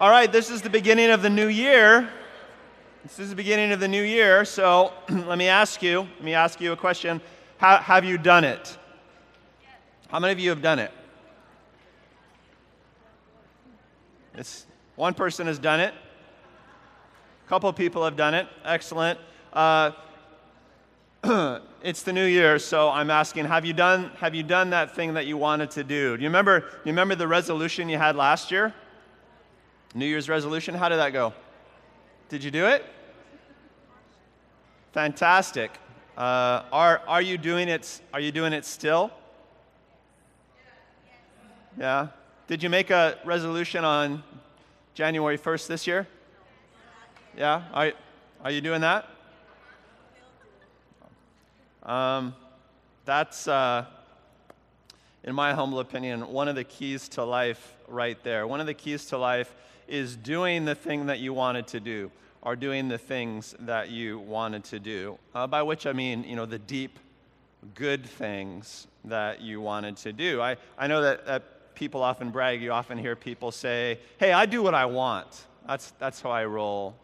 All right, this is the beginning of the new year. This is the beginning of the new year, so let me ask you, let me ask you a question. How, have you done it? How many of you have done it? It's, one person has done it. A couple people have done it. Excellent. Uh, it's the new year, so I'm asking, have you done have you done that thing that you wanted to do? Do you remember you remember the resolution you had last year? New Year's resolution? How did that go? Did you do it? Fantastic. Uh, are, are you doing it are you doing it still? Yeah. Did you make a resolution on January 1st this year? Yeah? Are, are you doing that? Um, that's, uh, in my humble opinion, one of the keys to life right there. One of the keys to life is doing the thing that you wanted to do, or doing the things that you wanted to do. Uh, by which I mean, you know, the deep, good things that you wanted to do. I, I know that, that people often brag. You often hear people say, hey, I do what I want. That's, that's how I roll.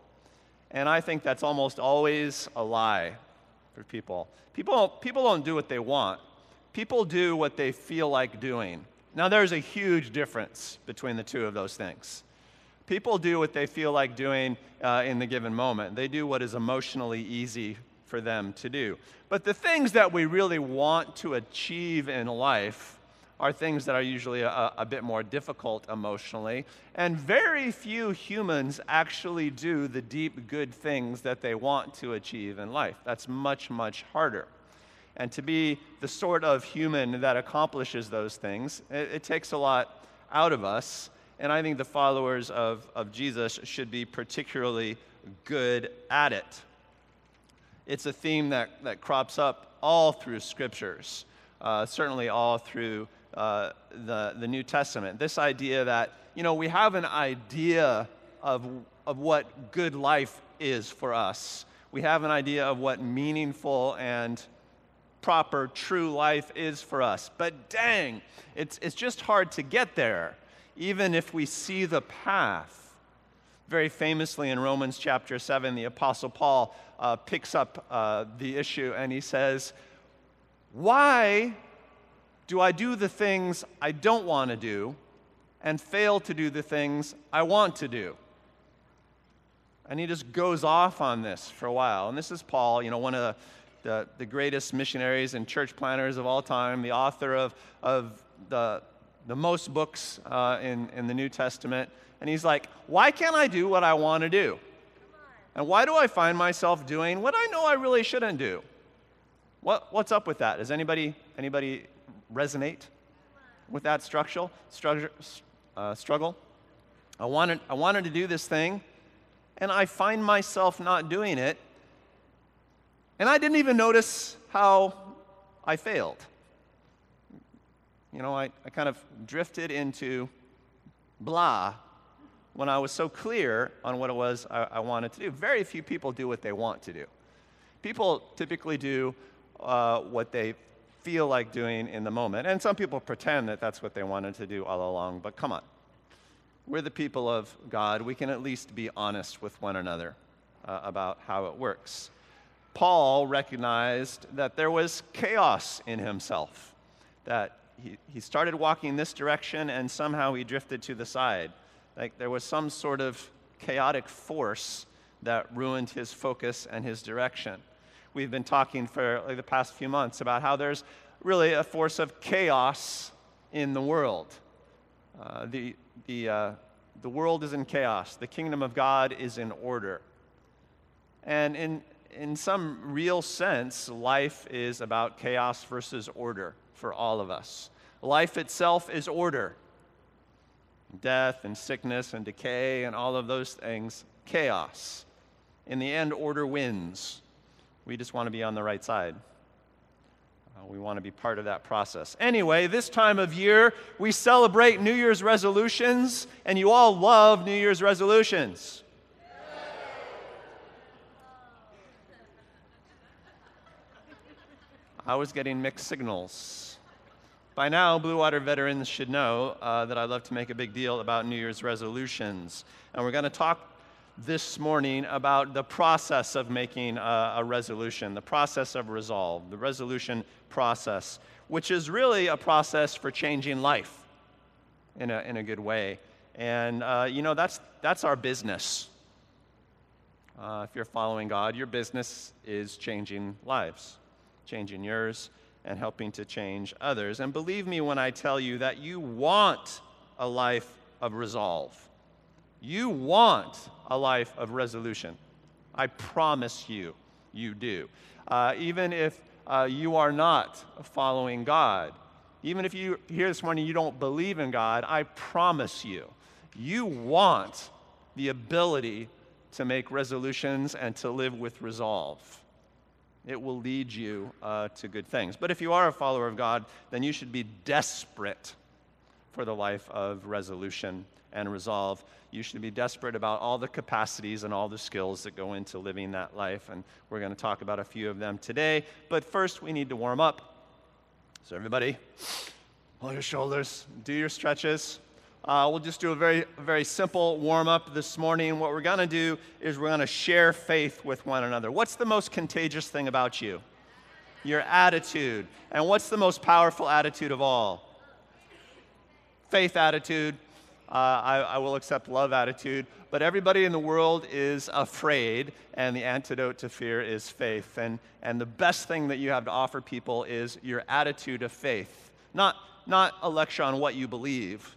And I think that's almost always a lie for people. People, people don't do what they want, people do what they feel like doing. Now, there's a huge difference between the two of those things. People do what they feel like doing uh, in the given moment, they do what is emotionally easy for them to do. But the things that we really want to achieve in life, are things that are usually a, a, bit more difficult emotionally. And very few humans actually do the deep, good things that they want to achieve in life. That's much, much harder. And to be the sort of human that accomplishes those things, it, it takes a lot out of us. And I think the followers of, of Jesus should be particularly good at it. It's a theme that, that crops up all through scriptures, uh, certainly all through uh, the, the New Testament. This idea that, you know, we have an idea of, of what good life is for us. We have an idea of what meaningful and proper, true life is for us. But dang, it's, it's just hard to get there, even if we see the path. Very famously in Romans chapter 7, the Apostle Paul uh, picks up uh, the issue and he says, Why do I do the things I don't want to do and fail to do the things I want to do? And he just goes off on this for a while. And this is Paul, you know, one of the, the, the greatest missionaries and church planners of all time, the author of, of the, the most books uh, in, in the New Testament. And he's like, why can't I do what I want to do? And why do I find myself doing what I know I really shouldn't do? What, what's up with that? Does anybody, anybody resonate with that structural Struggle, uh, struggle? I wanted, I wanted to do this thing, and I find myself not doing it, and I didn't even notice how I failed. You know, I, I kind of drifted into blah when I was so clear on what it was I, I wanted to do. Very few people do what they want to do. People typically do uh, what they feel like doing in the moment. And some people pretend that that's what they wanted to do all along, but come on. We're the people of God. We can at least be honest with one another uh, about how it works. Paul recognized that there was chaos in himself, that he, he started walking this direction and somehow he drifted to the side. Like there was some sort of chaotic force that ruined his focus and his direction we've been talking for like, the past few months about how there's really a force of chaos in the world. Uh, the, the, uh, the world is in chaos, the kingdom of God is in order. And in, in some real sense, life is about chaos versus order for all of us. Life itself is order. Death and sickness and decay and all of those things, chaos. In the end, order wins. We just want to be on the right side. Uh, we want to be part of that process. Anyway, this time of year, we celebrate New Year's resolutions, and you all love New Year's resolutions. I was getting mixed signals. By now, Blue Water veterans should know uh, that I love to make a big deal about New Year's resolutions. And we're going to talk this morning about the process of making a, a, resolution, the process of resolve, the resolution process, which is really a process for changing life in a, in a good way. And, uh, you know, that's, that's our business. Uh, if you're following God, your business is changing lives, changing yours and helping to change others. And believe me when I tell you that you want a life of resolve. You want a life of resolution. I promise you, you do. Uh, even if uh, you are not following God, even if you here this morning you don't believe in God, I promise you, you want the ability to make resolutions and to live with resolve it will lead you uh, to good things. But if you are a follower of God, then you should be desperate for the life of resolution and resolve. You should be desperate about all the capacities and all the skills that go into living that life. And we're going to talk about a few of them today. But first, we need to warm up. So, everybody, hold your shoulders, do your stretches. Uh, we'll just do a very, very simple warm up this morning. What we're going to do is we're going to share faith with one another. What's the most contagious thing about you? Your attitude. And what's the most powerful attitude of all? Faith attitude. Uh, I, I will accept love attitude. But everybody in the world is afraid, and the antidote to fear is faith. And, and the best thing that you have to offer people is your attitude of faith. Not, not a lecture on what you believe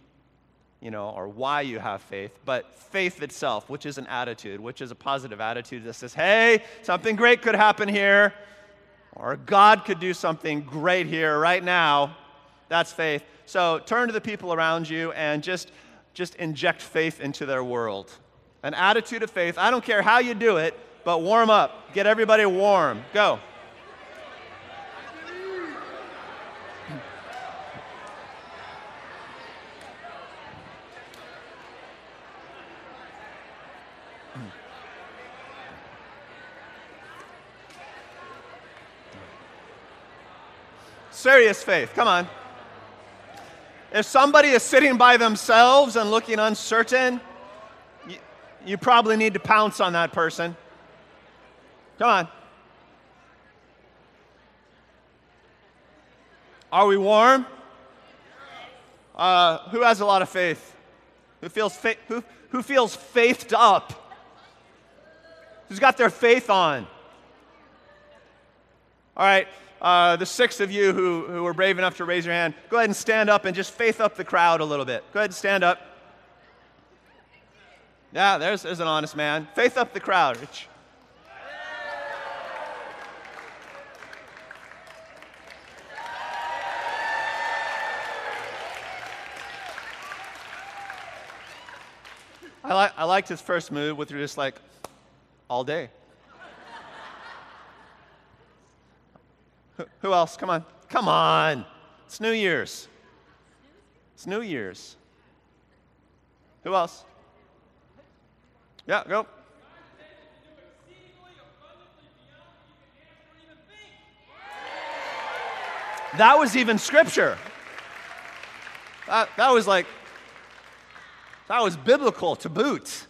you know, or why you have faith, but faith itself, which is an attitude, which is a positive attitude that says, hey, something great could happen here, or God could do something great here right now. That's faith. So turn to the people around you and just, just inject faith into their world. An attitude of faith. I don't care how you do it, but warm up. Get everybody warm. Go. Serious faith. Come on. If somebody is sitting by themselves and looking uncertain, you, you probably need to pounce on that person. Come on. Are we warm? Uh, who has a lot of faith? Who feels, fa- who, who feels faithed up? Who's got their faith on? All right, uh, the six of you who, who were brave enough to raise your hand, go ahead and stand up and just faith up the crowd a little bit. Go ahead and stand up. Yeah, there's, there's an honest man. Faith up the crowd. Rich. I, li- I liked his first move, with just like all day. Who else? Come on. Come on. It's New Year's. It's New Year's. Who else? Yeah, go. That was even scripture. That, that was like, that was biblical to boot.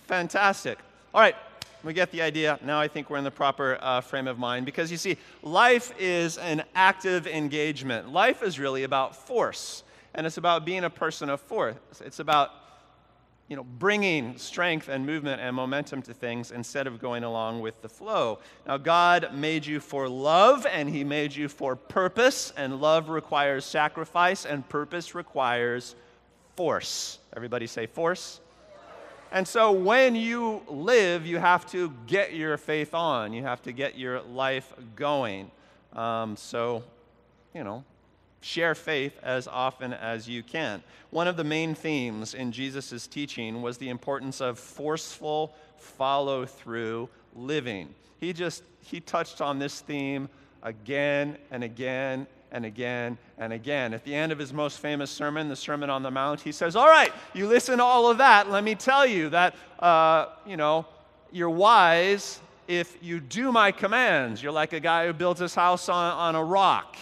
Fantastic. All right, we get the idea. Now I think we're in the proper uh, frame of mind because you see, life is an active engagement. Life is really about force, and it's about being a person of force. It's about you know, bringing strength and movement and momentum to things instead of going along with the flow. Now, God made you for love and He made you for purpose, and love requires sacrifice, and purpose requires force. Everybody say force. And so when you live, you have to get your faith on, you have to get your life going. Um, so, you know, share faith as often as you can. One of the main themes in Jesus' teaching was the importance of forceful follow through living. He just he touched on this theme again and again and again and again. At the end of his most famous sermon, the Sermon on the Mount, he says, All right, you listen to all of that. Let me tell you that, uh, you know, you're wise if you do my commands. You're like a guy who builds his house on, on a rock.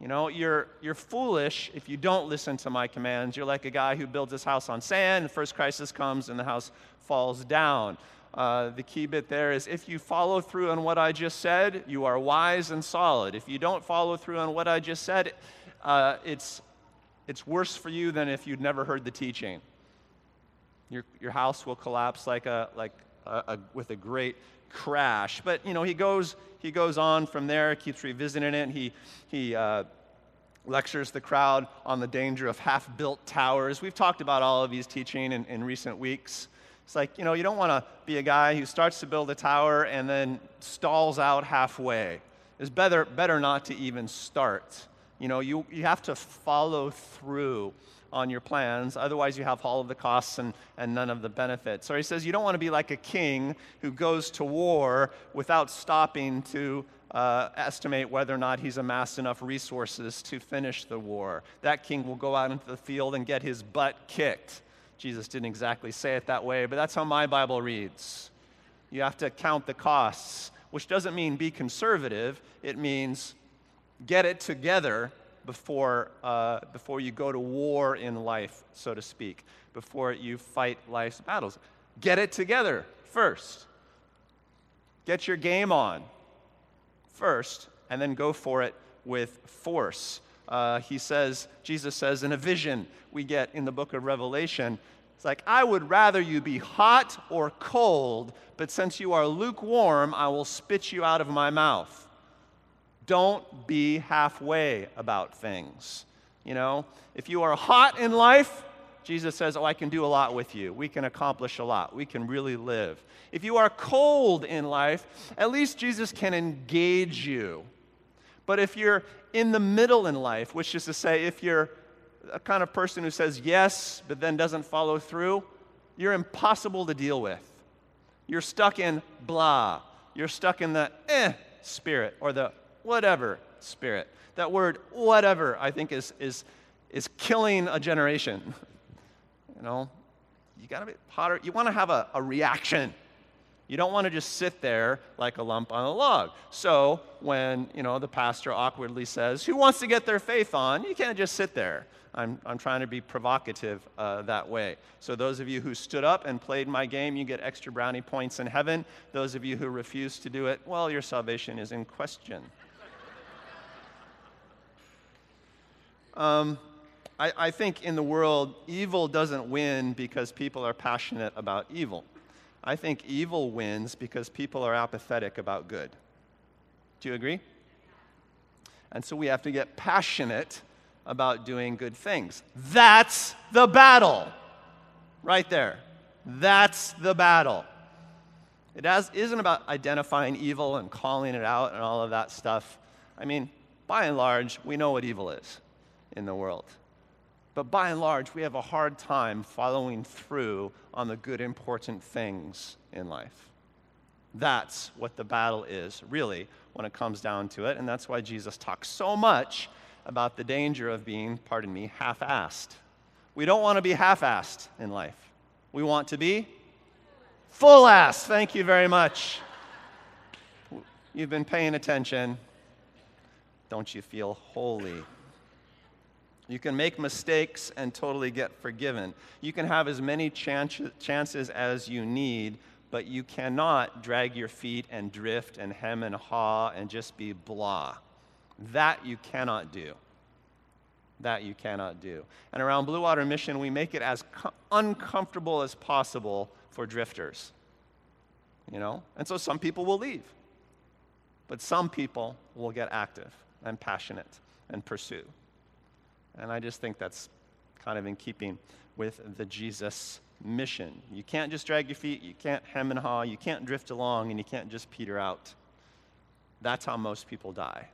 You know, you're, you're foolish if you don't listen to my commands. You're like a guy who builds his house on sand, the first crisis comes, and the house falls down. Uh, the key bit there is if you follow through on what I just said, you are wise and solid. If you don't follow through on what I just said, uh, it's, it's worse for you than if you'd never heard the teaching. Your, your house will collapse like a, like a, a, with a great crash. But, you know, he goes, he goes on from there, keeps revisiting it. He, he uh, lectures the crowd on the danger of half built towers. We've talked about all of these teaching in, in recent weeks. It's like, you know, you don't want to be a guy who starts to build a tower and then stalls out halfway. It's better, better not to even start. You know, you, you have to follow through on your plans. Otherwise, you have all of the costs and, and none of the benefits. So he says you don't want to be like a king who goes to war without stopping to uh, estimate whether or not he's amassed enough resources to finish the war. That king will go out into the field and get his butt kicked. Jesus didn't exactly say it that way, but that's how my Bible reads. You have to count the costs, which doesn't mean be conservative, it means get it together before, uh, before you go to war in life, so to speak, before you fight life's battles. Get it together first. Get your game on first, and then go for it with force. Uh, he says, Jesus says, in a vision we get in the book of Revelation, it's like, I would rather you be hot or cold, but since you are lukewarm, I will spit you out of my mouth. Don't be halfway about things. You know, if you are hot in life, Jesus says, Oh, I can do a lot with you. We can accomplish a lot. We can really live. If you are cold in life, at least Jesus can engage you. But if you're in the middle in life, which is to say, if you're a kind of person who says yes, but then doesn't follow through, you're impossible to deal with. You're stuck in blah. You're stuck in the eh spirit or the whatever spirit. That word, whatever, I think is, is, is killing a generation. you know, you got to be hotter. You want to have a, a reaction. You don't want to just sit there like a lump on a log. So when, you know, the pastor awkwardly says, who wants to get their faith on? You can't just sit there. I'm, I'm trying to be provocative uh, that way. So, those of you who stood up and played my game, you get extra brownie points in heaven. Those of you who refuse to do it, well, your salvation is in question. Um, I, I think in the world, evil doesn't win because people are passionate about evil. I think evil wins because people are apathetic about good. Do you agree? And so we have to get passionate about doing good things. That's the battle. Right there. That's the battle. It has, isn't about identifying evil and calling it out and all of that stuff. I mean, by and large, we know what evil is in the world. But by and large, we have a hard time following through on the good, important things in life. That's what the battle is, really, when it comes down to it. And that's why Jesus talks so much about the danger of being, pardon me, half assed. We don't want to be half assed in life. We want to be full assed. Thank you very much. You've been paying attention. Don't you feel holy? You can make mistakes and totally get forgiven. You can have as many chances as you need, but you cannot drag your feet and drift and hem and haw and just be blah. That you cannot do. That you cannot do. And around Blue Water Mission, we make it as co- uncomfortable as possible for drifters. You know? And so some people will leave. But some people will get active and passionate and pursue. And I just think that's kind of in keeping with the Jesus mission. You can't just drag your feet, you can't hem and haw, you can't drift along, and you can't just peter out. That's how most people die.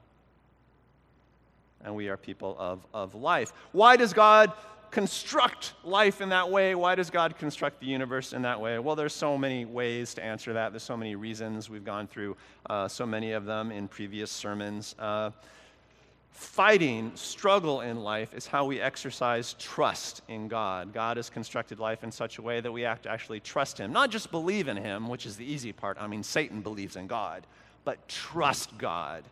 And we are people of, of life. Why does God construct life in that way? Why does God construct the universe in that way? Well, there's so many ways to answer that. There's so many reasons. We've gone through uh, so many of them in previous sermons. Uh, fighting, struggle in life is how we exercise trust in God. God has constructed life in such a way that we have to actually trust Him. Not just believe in Him, which is the easy part. I mean, Satan believes in God, but trust God.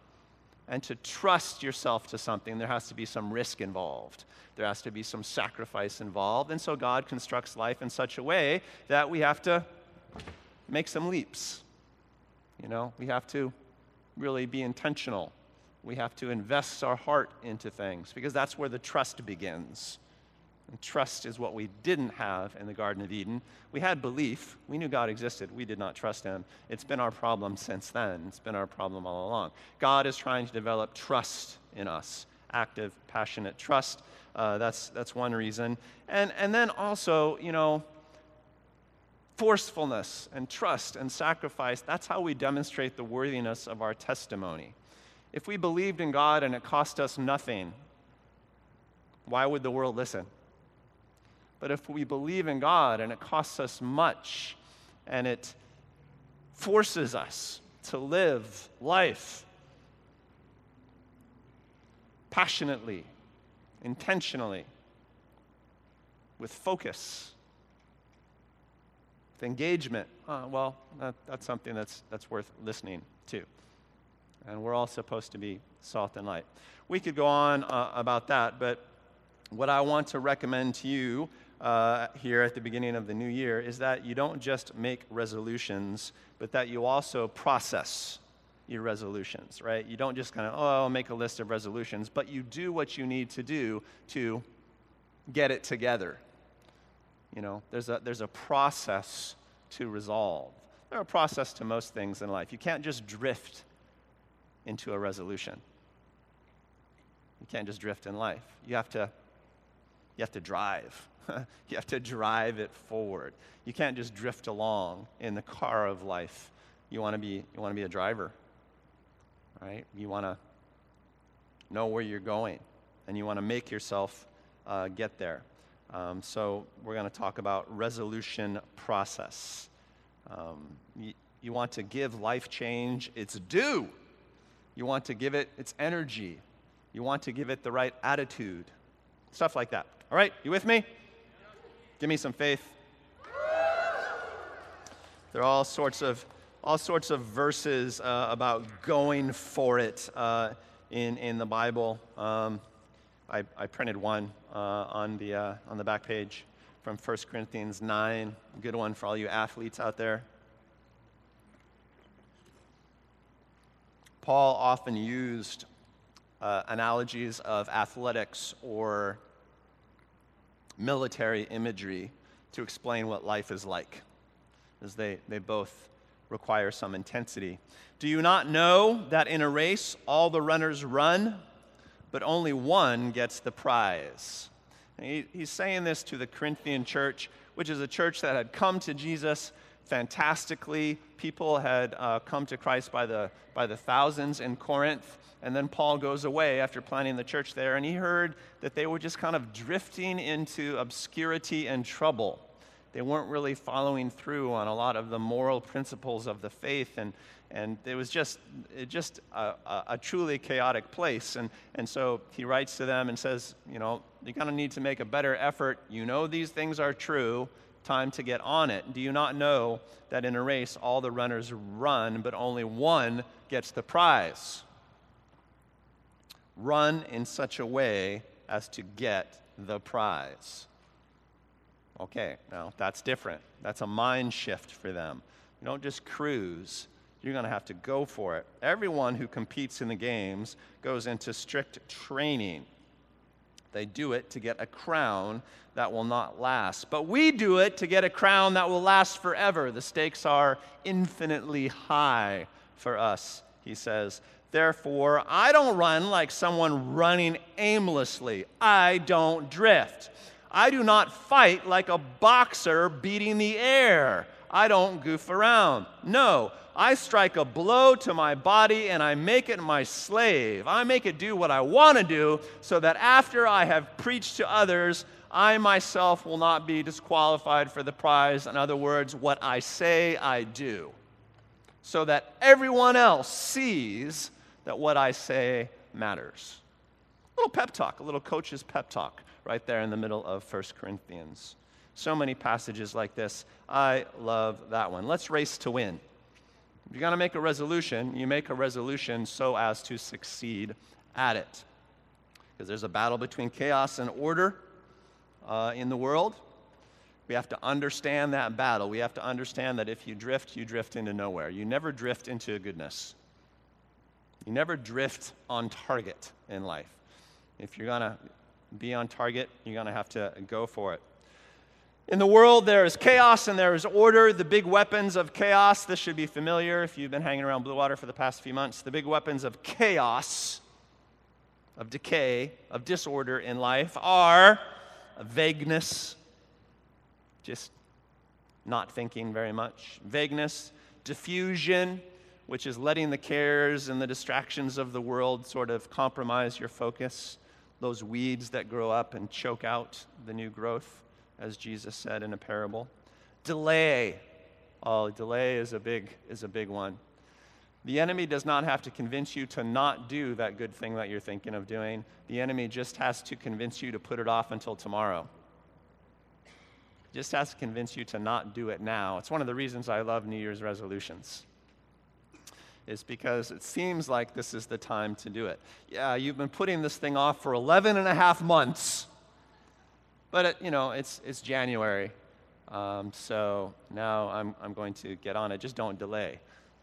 And to trust yourself to something, there has to be some risk involved. There has to be some sacrifice involved. And so God constructs life in such a way that we have to make some leaps. You know, we have to really be intentional. We have to invest our heart into things because that's where the trust begins. And trust is what we didn't have in the Garden of Eden. We had belief. We knew God existed. We did not trust Him. It's been our problem since then. It's been our problem all along. God is trying to develop trust in us active, passionate trust. Uh, that's, that's one reason. And, and then also, you know, forcefulness and trust and sacrifice. That's how we demonstrate the worthiness of our testimony. If we believed in God and it cost us nothing, why would the world listen? But if we believe in God and it costs us much and it forces us to live life passionately, intentionally, with focus, with engagement, uh, well, that, that's something that's, that's worth listening to. And we're all supposed to be salt and light. We could go on uh, about that, but what I want to recommend to you uh, here at the beginning of the new year is that you don't just make resolutions, but that you also process your resolutions, right? You don't just kind of, oh, I'll make a list of resolutions, but you do what you need to do to get it together. You know, there's a, there's a process to resolve. There's a process to most things in life. You can't just drift into a resolution. You can't just drift in life. You have to, you have to drive. you have to drive it forward. You can't just drift along in the car of life. You want to be, you want to be a driver, right? You want to know where you're going, and you want to make yourself uh, get there. Um, so we're going to talk about resolution process. Um, you, you want to give life change its due. You want to give it its energy. You want to give it the right attitude. Stuff like that. All right, you with me? Give me some faith. There are all sorts of all sorts of verses uh, about going for it uh, in in the Bible. Um, I, I, printed one uh, on the uh, on the back page from 1 Corinthians 9. Good one for all you athletes out there. Paul often used uh, analogies of athletics or military imagery to explain what life is like, as they, they both require some intensity. Do you not know that in a race all the runners run, but only one gets the prize? He, he's saying this to the Corinthian church, which is a church that had come to Jesus fantastically. People had uh, come to Christ by the, by the thousands in Corinth. And then Paul goes away after planting the church there, and he heard that they were just kind of drifting into obscurity and trouble. They weren't really following through on a lot of the moral principles of the faith, and, and it was just, it just a, a, a truly chaotic place. And, and so he writes to them and says, You know, you're going to need to make a better effort. You know these things are true. Time to get on it. Do you not know that in a race all the runners run, but only one gets the prize? run in such a way as to get the prize. Okay, now that's different. That's a mind shift for them. You don't just cruise, you're going to have to go for it. Everyone who competes in the games goes into strict training. They do it to get a crown that will not last. But we do it to get a crown that will last forever. The stakes are infinitely high for us, he says. Therefore, I don't run like someone running aimlessly. I don't drift. I do not fight like a boxer beating the air. I don't goof around. No, I strike a blow to my body and I make it my slave. I make it do what I want to do so that after I have preached to others, I myself will not be disqualified for the prize. In other words, what I say, I do. So that everyone else sees that what I say matters. A little pep talk, a little coach's pep talk right there in the middle of 1 Corinthians. So many passages like this. I love that one. Let's race to win. If you're going to make a resolution, you make a resolution so as to succeed at it. Because there's a battle between chaos and order uh, in the world. We have to understand that battle. We have to understand that if you drift, you drift into nowhere. You never drift into goodness. You never drift on target in life. If you're going to be on target, you're going to have to go for it. In the world, there is chaos and there is order. The big weapons of chaos, this should be familiar if you've been hanging around Blue Water for the past few months. The big weapons of chaos, of decay, of disorder in life are vagueness, just not thinking very much, vagueness, diffusion, which is letting the cares and the distractions of the world sort of compromise your focus, those weeds that grow up and choke out the new growth as Jesus said in a parable. Delay. Oh, delay is a big, is a big one. The enemy does not have to convince you to not do that good thing that you're thinking of doing. The enemy just has to convince you to put it off until tomorrow. Just has to convince you to not do it now. It's one of the reasons I love New Year's resolutions. Is because it seems like this is the time to do it. Yeah, you've been putting this thing off for 11 and a half months. But, it, you know, it's, it's January. Um, so now I'm, I'm going to get on it. Just don't delay.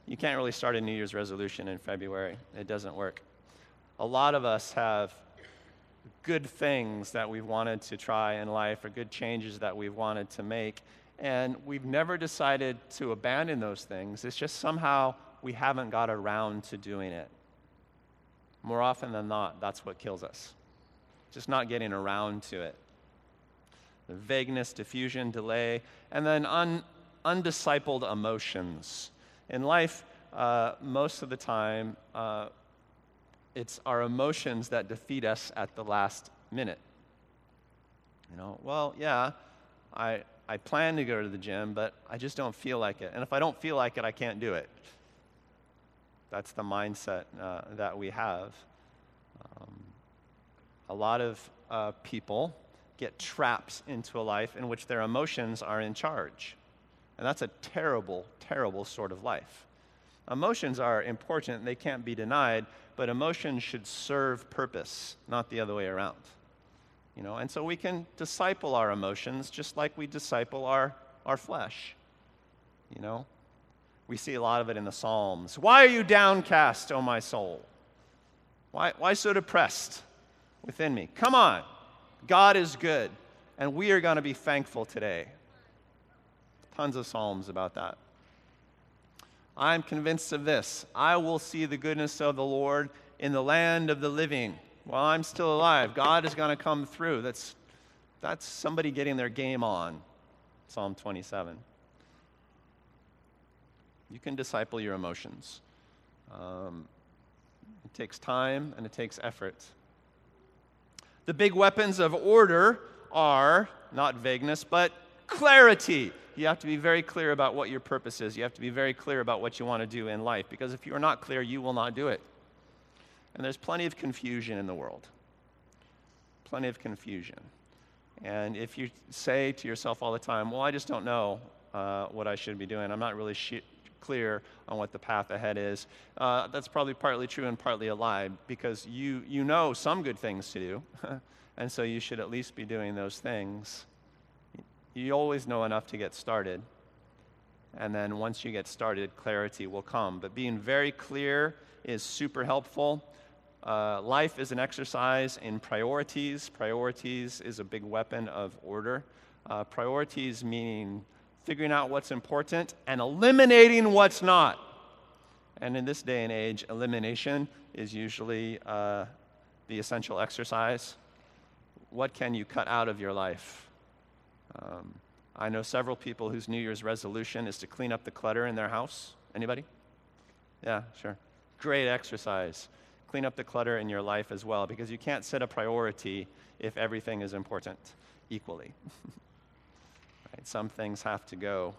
You can't really start a New Year's resolution in February, it doesn't work. A lot of us have good things that we've wanted to try in life or good changes that we've wanted to make, and we've never decided to abandon those things. It's just somehow we haven't got around to doing it. More often than not, that's what kills us. Just not getting around to it vagueness, diffusion, delay, and then un, undiscipled emotions. In life, uh, most of the time, uh, it's our emotions that defeat us at the last minute. You know, well, yeah, I, I plan to go to the gym, but I just don't feel like it. And if I don't feel like it, I can't do it. That's the mindset uh, that we have. Um, a lot of uh, people get trapped into a life in which their emotions are in charge. And that's a terrible, terrible sort of life. Emotions are important, they can't be denied, but emotions should serve purpose, not the other way around. You know, and so we can disciple our emotions just like we disciple our, our flesh. You know, we see a lot of it in the Psalms. Why are you downcast, O my soul? Why, why so depressed within me? Come on, God is good, and we are going to be thankful today. Tons of Psalms about that. I'm convinced of this I will see the goodness of the Lord in the land of the living. While I'm still alive, God is going to come through. That's, that's somebody getting their game on. Psalm 27. You can disciple your emotions. Um, it takes time and it takes effort. The big weapons of order are not vagueness, but clarity. You have to be very clear about what your purpose is. You have to be very clear about what you want to do in life because if you are not clear, you will not do it. And there's plenty of confusion in the world. Plenty of confusion. And if you say to yourself all the time, well, I just don't know uh, what I should be doing, I'm not really sh- clear on what the path ahead is. Uh, that's probably partly true and partly a lie because you, you know some good things to do, and so you should at least be doing those things. You always know enough to get started. And then once you get started, clarity will come. But being very clear is super helpful. Uh, life is an exercise in priorities. Priorities is a big weapon of order. Uh, priorities meaning figuring out what's important, and eliminating what's not. And in this day and age, elimination is usually uh, the essential exercise. What can you cut out of your life? Um, I know several people whose New Year's resolution is to clean up the clutter in their house. Anybody? Yeah, sure. Great exercise. Clean up the clutter in your life as well, because you can't set a priority if everything is important equally. Right? Some things have to go.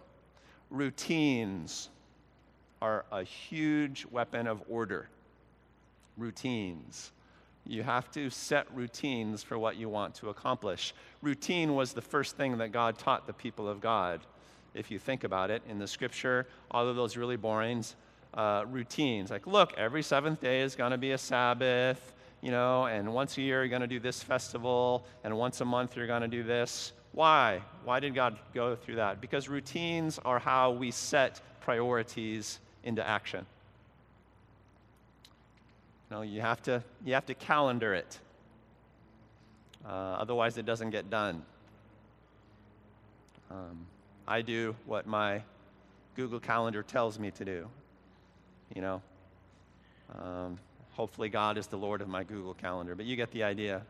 Routines are a huge weapon of order. Routines. You have to set routines for what you want to accomplish. Routine was the first thing that God taught the people of God. If you think about it, in the scripture, all of those really boring uh, routines. Like, look, every seventh day is going to be a Sabbath, you know, and once a year you're going to do this festival, and once a month you're going to do this. Why? Why did God go through that? Because routines are how we set priorities into action. You know, you have to, you have to calendar it. Uh, otherwise, it doesn't get done. Um, I do what my Google Calendar tells me to do. You know, um, hopefully God is the Lord of my Google Calendar, but you get the idea.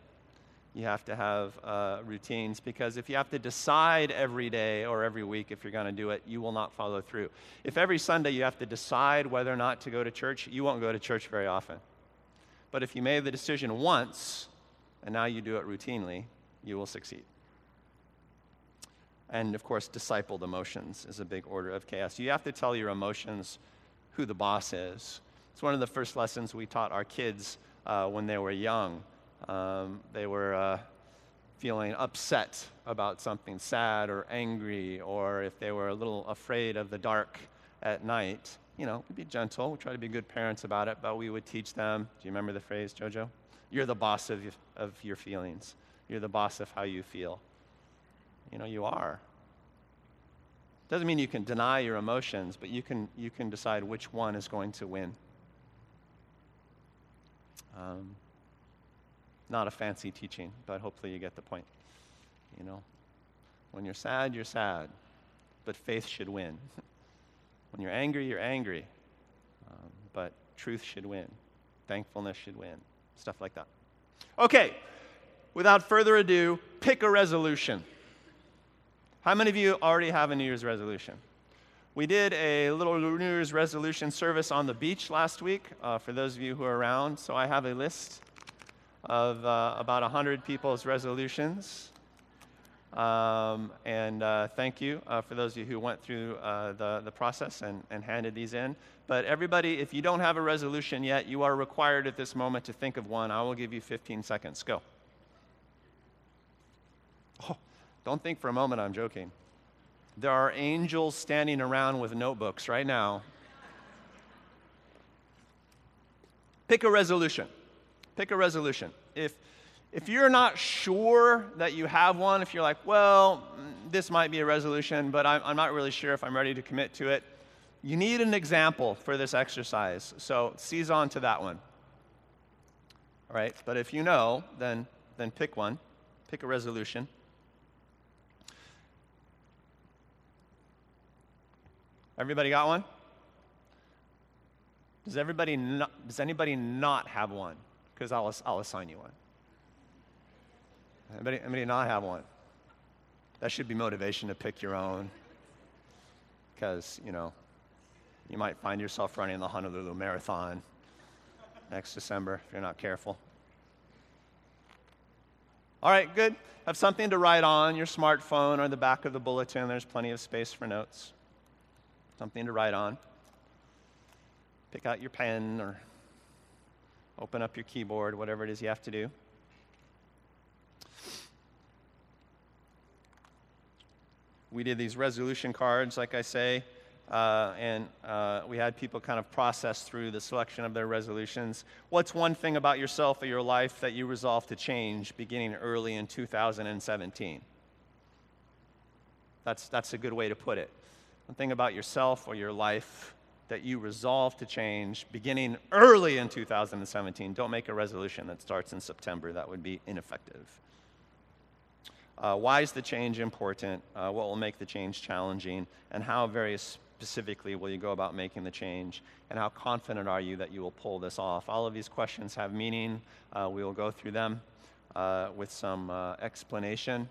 You have to have uh, routines because if you have to decide every day or every week if you're going to do it, you will not follow through. If every Sunday you have to decide whether or not to go to church, you won't go to church very often. But if you made the decision once and now you do it routinely, you will succeed. And of course, discipled emotions is a big order of chaos. You have to tell your emotions who the boss is. It's one of the first lessons we taught our kids uh, when they were young. Um, they were uh, feeling upset about something sad or angry, or if they were a little afraid of the dark at night. You know, we'd be gentle. We try to be good parents about it, but we would teach them. Do you remember the phrase, JoJo? You're the boss of, of your feelings. You're the boss of how you feel. You know, you are. Doesn't mean you can deny your emotions, but you can, you can decide which one is going to win. Um, not a fancy teaching, but hopefully you get the point. You know, when you're sad, you're sad, but faith should win. when you're angry, you're angry, um, but truth should win. Thankfulness should win. Stuff like that. Okay, without further ado, pick a resolution. How many of you already have a New Year's resolution? We did a little New Year's resolution service on the beach last week uh, for those of you who are around. So I have a list of uh, about 100 people's resolutions. Um, and uh, thank you uh, for those of you who went through uh, the, the process and, and handed these in. But everybody, if you don't have a resolution yet, you are required at this moment to think of one. I will give you 15 seconds. Go. Oh, don't think for a moment I'm joking. There are angels standing around with notebooks right now. Pick a resolution. Pick a resolution. If, if you're not sure that you have one, if you're like, well, mm, this might be a resolution, but I'm, I'm not really sure if I'm ready to commit to it, you need an example for this exercise. So seize on to that one. All right? But if you know, then, then pick one, pick a resolution. Everybody got one? Does everybody not, does anybody not have one? Because I'll, I'll assign you one. Anybody, anybody not have one? That should be motivation to pick your own. Because, you know, you might find yourself running the Honolulu Marathon next December if you're not careful. All right, good. Have something to write on your smartphone or the back of the bulletin. There's plenty of space for notes something to write on. Pick out your pen or open up your keyboard, whatever it is you have to do. We did these resolution cards, like I say, uh, and uh, we had people kind of process through the selection of their resolutions. What's one thing about yourself or your life that you resolve to change beginning early in 2017? That's, that's a good way to put it one thing about yourself or your life that you resolve to change beginning early in 2017. Don't make a resolution that starts in September, that would be ineffective. Uh, why is the change important? Uh, what will make the change challenging? And how very specifically will you go about making the change? And how confident are you that you will pull this off? All of these questions have meaning. Uh, we will go through them uh, with some uh, explanation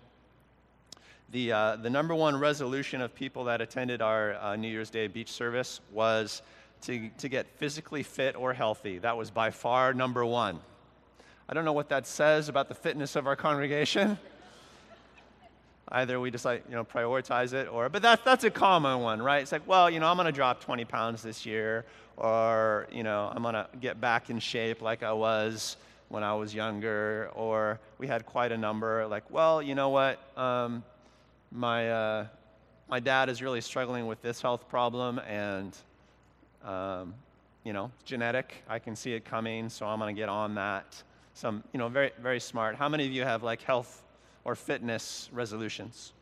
the, uh, the number one resolution of people that attended our uh, New Year's Day beach service was to, to get physically fit or healthy. That was by far number one. I don't know what that says about the fitness of our congregation. Either we just like, you know, prioritize it or, but that, that's a common one, right? It's like, well, you know, I'm going to drop 20 pounds this year or, you know, I'm going to get back in shape like I was when I was younger or we had quite a number like, well, you know what? Um, my, uh, my dad is really struggling with this health problem, and um, you know, genetic. I can see it coming, so I'm going to get on that. Some, you know, very, very smart. How many of you have like health or fitness resolutions?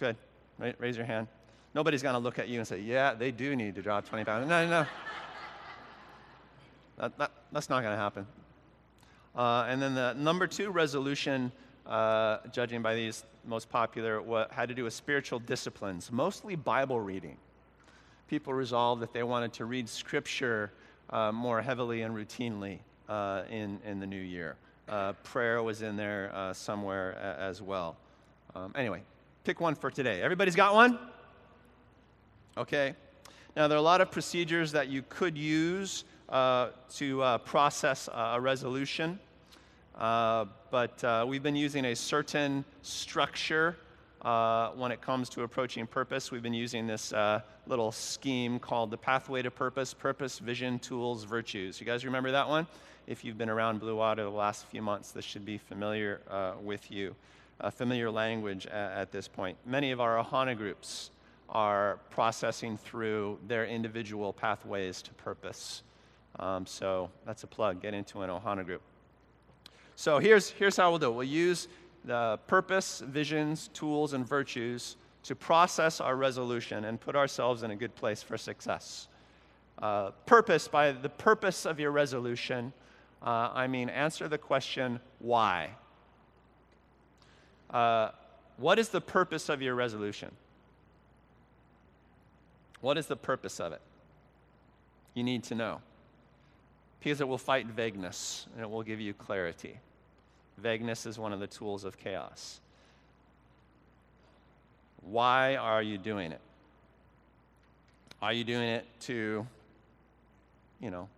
Good. Raise your hand. Nobody's going to look at you and say, yeah, they do need to drop 20 pounds. No, no. that, that, that's not going to happen. Uh, and then the number two resolution, uh, judging by these most popular, what, had to do with spiritual disciplines, mostly Bible reading. People resolved that they wanted to read Scripture uh, more heavily and routinely uh, in, in the new year. Uh, prayer was in there uh, somewhere as well. Um, anyway, pick one for today. Everybody's got one? Okay. Now, there are a lot of procedures that you could use uh, to uh, process a resolution, uh, but uh, we've been using a certain structure uh, when it comes to approaching purpose. We've been using this uh, little scheme called the Pathway to Purpose Purpose, Vision, Tools, Virtues. You guys remember that one? If you've been around Blue Water the last few months, this should be familiar with you, familiar language at, at this point. Many of our Ohana groups are processing through their individual pathways to purpose. Um, so that's a plug. Get into an Ohana group. So here's, here's how we'll do it we'll use the purpose, visions, tools, and virtues to process our resolution and put ourselves in a good place for success. Uh, purpose, by the purpose of your resolution, uh, I mean answer the question, why? Uh, what is the purpose of your resolution? What is the purpose of it? You need to know. Because it will fight vagueness and it will give you clarity. Vagueness is one of the tools of chaos. Why are you doing it? Are you doing it to, you know,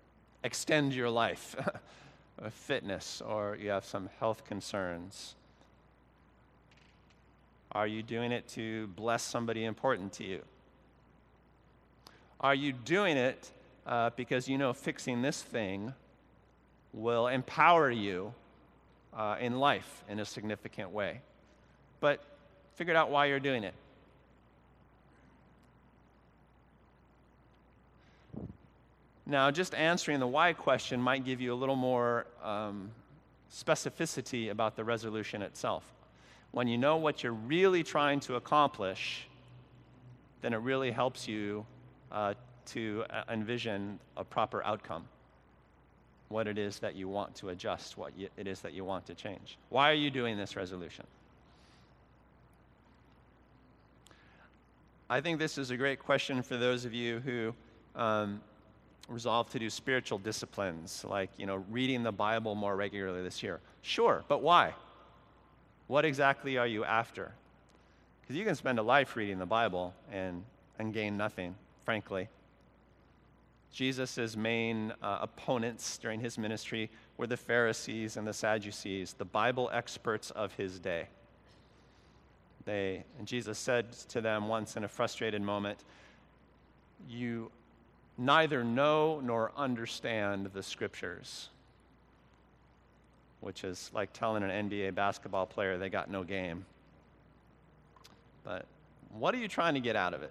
extend your life, fitness, or you have some health concerns? Are you doing it to bless somebody important to you? Are you doing it uh, because you know fixing this thing will empower you uh, in life in a significant way? But figure out why you're doing it. Now, just answering the why question might give you a little more um, specificity about the resolution itself. When you know what you're really trying to accomplish, then it really helps you uh, to uh, envision a proper outcome. What it is that you want to adjust, what you, it is that you want to change. Why are you doing this resolution? I think this is a great question for those of you who um, resolve to do spiritual disciplines, like you know, reading the Bible more regularly this year. Sure, but why? What exactly are you after? Because you can spend a life reading the Bible and, and gain nothing frankly. Jesus' main uh, opponents during his ministry were the Pharisees and the Sadducees, the Bible experts of his day. They, and Jesus said to them once in a frustrated moment, You neither know nor understand the scriptures, which is like telling an NBA basketball player they got no game. But what are you trying to get out of it?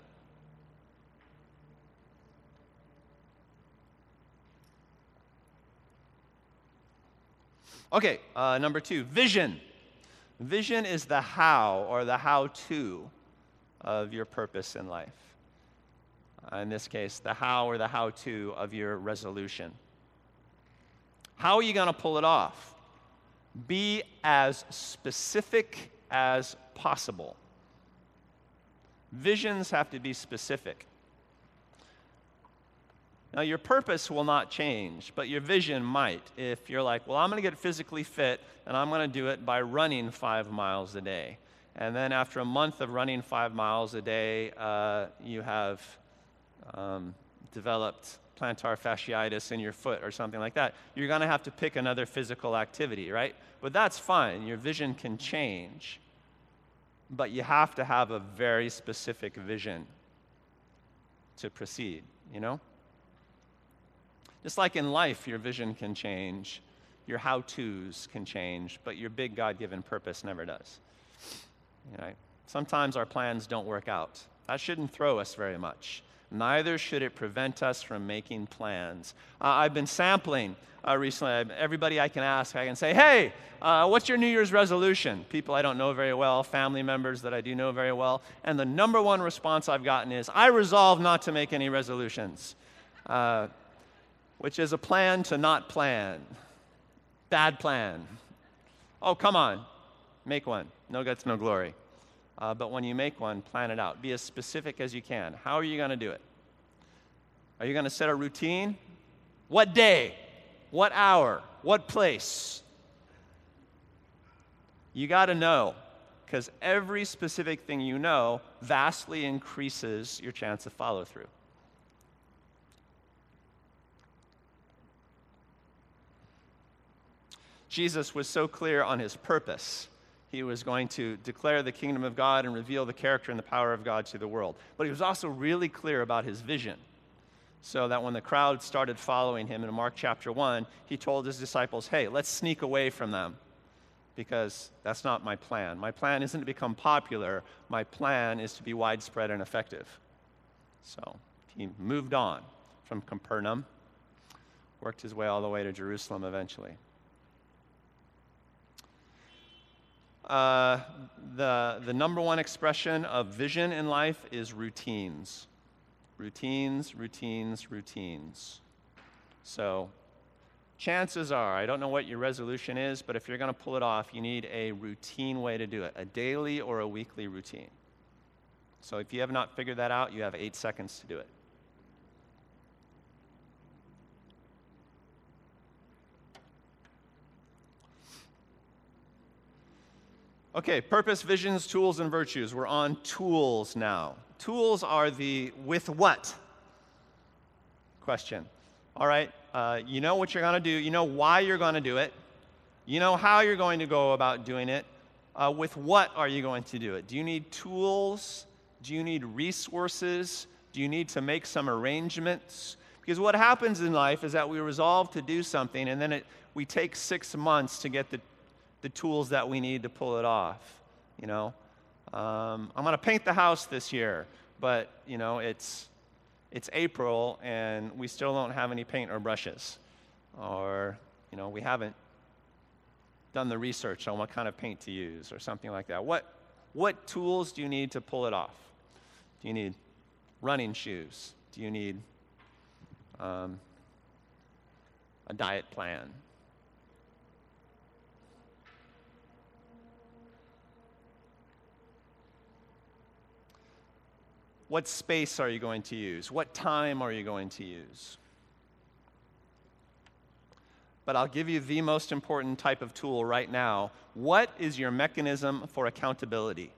Okay, uh, number two, vision. Vision is the how or the how to of your purpose in life. Uh, in this case, the how or the how to of your resolution. How are you going to pull it off? Be as specific as possible. Visions have to be specific. Now, your purpose will not change, but your vision might. If you're like, well, I'm going to get physically fit, and I'm going to do it by running five miles a day. And then after a month of running five miles a day, uh, you have um, developed plantar fasciitis in your foot or something like that. You're going to have to pick another physical activity, right? But that's fine. Your vision can change. But you have to have a very specific vision to proceed, you know? Just like in life, your vision can change, your how to's can change, but your big God given purpose never does. You know, sometimes our plans don't work out. That shouldn't throw us very much. neither should it prevent us from making plans. Uh, I've been sampling uh, recently. Everybody I can ask, I can say, hey, uh, what's your New Year's resolution? People I don't know very well, family members that I do know very well. And the number one response I've gotten is, I resolve not to make any resolutions, uh, which is a plan to not plan. Bad plan. Oh, come on, make one. No guts, no glory. Uh, but when you make one, plan it out. Be as specific as you can. How are you going to do it? Are you going to set a routine? What day? What hour? What place? You got to know, because every specific thing you know vastly increases your chance of follow through. Jesus was so clear on his purpose. He was going to declare the kingdom of God and reveal the character and the power of God to the world. But he was also really clear about his vision. So that when the crowd started following him in Mark chapter 1, he told his disciples, hey, let's sneak away from them because that's not my plan. My plan isn't to become popular, my plan is to be widespread and effective. So he moved on from Capernaum, worked his way all the way to Jerusalem eventually. Uh, the, the number one expression of vision in life is routines. Routines, routines, routines. So, chances are, I don't know what your resolution is, but if you're going to pull it off, you need a routine way to do it a daily or a weekly routine. So, if you have not figured that out, you have eight seconds to do it. Okay, purpose, visions, tools, and virtues. We're on tools now. Tools are the with what question. All right, uh, you know what you're going to do, you know why you're going to do it, you know how you're going to go about doing it. Uh, with what are you going to do it? Do you need tools? Do you need resources? Do you need to make some arrangements? Because what happens in life is that we resolve to do something and then it, we take six months to get the the tools that we need to pull it off. You know, um, I'm going to paint the house this year, but you know it's it's April and we still don't have any paint or brushes, or you know we haven't done the research on what kind of paint to use or something like that. What what tools do you need to pull it off? Do you need running shoes? Do you need um, a diet plan? What space are you going to use? What time are you going to use? But I'll give you the most important type of tool right now. What is your mechanism for accountability?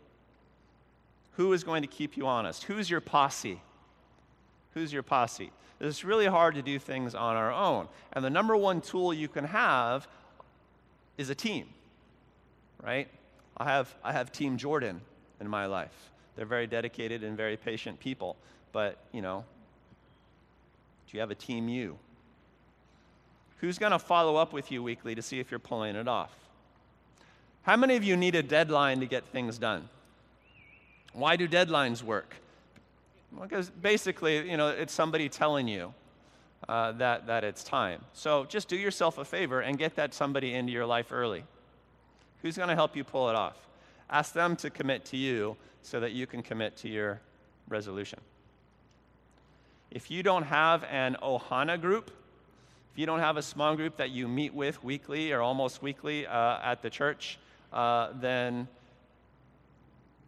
Who is going to keep you honest? Who's your posse? Who's your posse? It's really hard to do things on our own. And the number one tool you can have is a team, right? I have, I have Team Jordan in my life. They're very dedicated and very patient people. But, you know, do you have a team you? Who's going to follow up with you weekly to see if you're pulling it off? How many of you need a deadline to get things done? Why do deadlines work? Because basically, you know, it's somebody telling you uh, that, that it's time. So just do yourself a favor and get that somebody into your life early. Who's going to help you pull it off? Ask them to commit to you so that you can commit to your resolution. If you don't have an Ohana group, if you don't have a small group that you meet with weekly or almost weekly uh, at the church, uh, then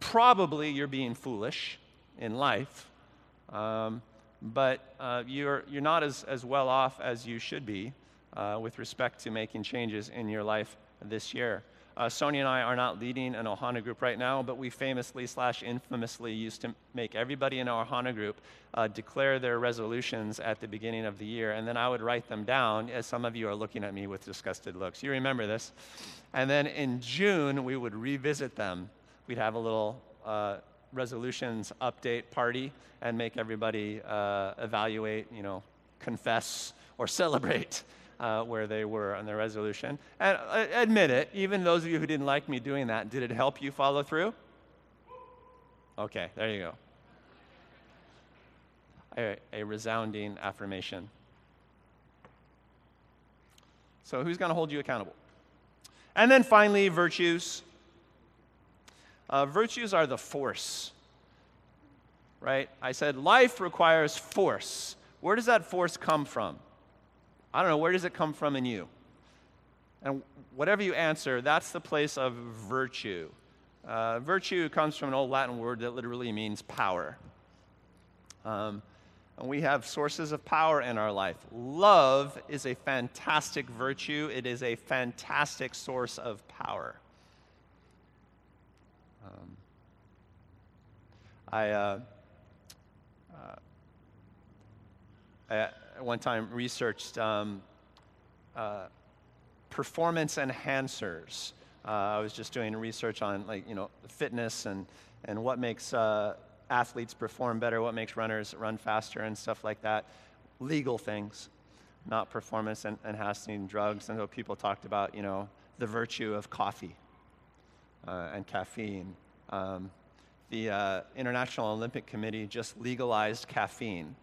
probably you're being foolish in life. Um, but uh, you're, you're not as, as well off as you should be uh, with respect to making changes in your life this year. Uh, Sonia and I are not leading an Ohana group right now, but we famously slash infamously used to make everybody in our Ohana group uh, declare their resolutions at the beginning of the year, and then I would write them down as some of you are looking at me with disgusted looks. You remember this? And then in June, we would revisit them. We'd have a little uh, resolutions update party and make everybody uh, evaluate, you know, confess or celebrate uh, where they were on their resolution. And uh, admit it, even those of you who didn't like me doing that, did it help you follow through? Okay, there you go. a, a resounding affirmation. So, who's going to hold you accountable? And then finally, virtues. Uh, virtues are the force, right? I said life requires force. Where does that force come from? I don't know. Where does it come from in you? And whatever you answer, that's the place of virtue. Uh, virtue comes from an old Latin word that literally means power. Um, and we have sources of power in our life. Love is a fantastic virtue, it is a fantastic source of power. Um, I, uh, I, at one time researched um, uh, performance enhancers. Uh, I was just doing research on like you know fitness and and what makes uh, athletes perform better, what makes runners run faster, and stuff like that. Legal things, not performance enhancing drugs. And so people talked about you know the virtue of coffee uh, and caffeine. Um, the uh, International Olympic Committee just legalized caffeine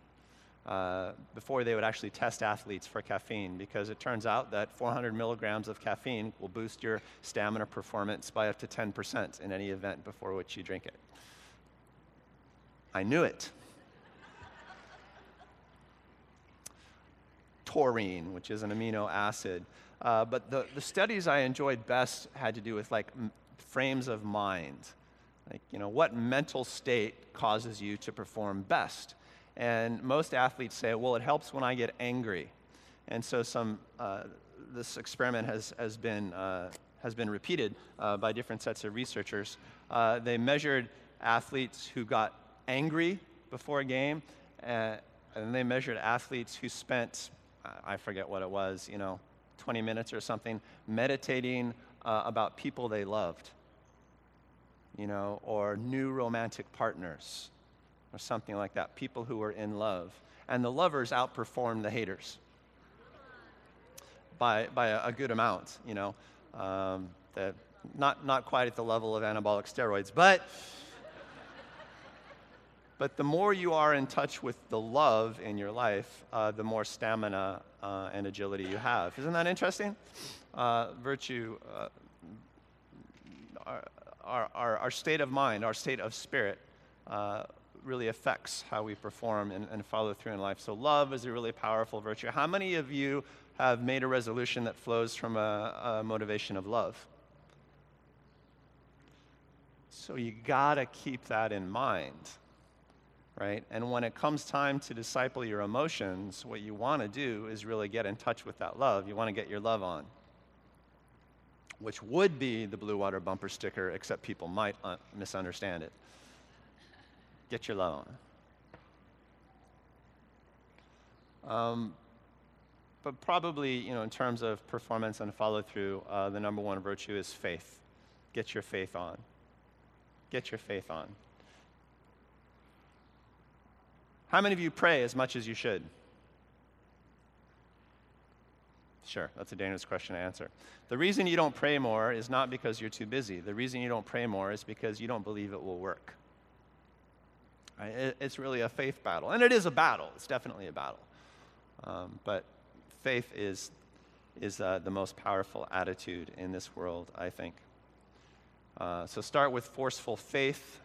uh, before they would actually test athletes for caffeine because it turns out that 400 milligrams of caffeine will boost your stamina performance by up to 10% in any event before which you drink it. I knew it. Taurine, which is an amino acid. Uh, but the, the studies I enjoyed best had to do with like m- frames of mind. Like, you know, what mental state causes you to perform best? And most athletes say, well, it helps when I get angry. And so some, uh, this experiment has, has, been, uh, has been repeated uh, by different sets of researchers. Uh, they measured athletes who got angry before a game, uh, and they measured athletes who spent, I forget what it was, you know, 20 minutes or something, meditating uh, about people they loved, you know, or new romantic partners or something like that, people who are in love. And the lovers outperform the haters by, by a, a good amount, you know. Um, the, not, not quite at the level of anabolic steroids, but, but the more you are in touch with the love in your life, uh, the more stamina uh, and agility you have. Isn't that interesting? Uh, virtue, uh, our, our, our, state of mind, our state of spirit, uh, really affects how we perform and, and follow through in life. So, love is a really powerful virtue. How many of you have made a resolution that flows from a, a motivation of love? So, you got to keep that in mind, right? And when it comes time to disciple your emotions, what you want to do is really get in touch with that love. You want to get your love on which would be the blue water bumper sticker, except people might uh, misunderstand it get your loan. Um, but probably, you know, in terms of performance and follow through, uh, the number one virtue is faith. Get your faith on. Get your faith on. How many of you pray as much as you should? Sure, that's a dangerous question to answer. The reason you don't pray more is not because you're too busy. The reason you don't pray more is because you don't believe it will work. It's really a faith battle. And it is a battle, it's definitely a battle. Um, but faith is, is uh, the most powerful attitude in this world, I think. Uh, so start with forceful faith.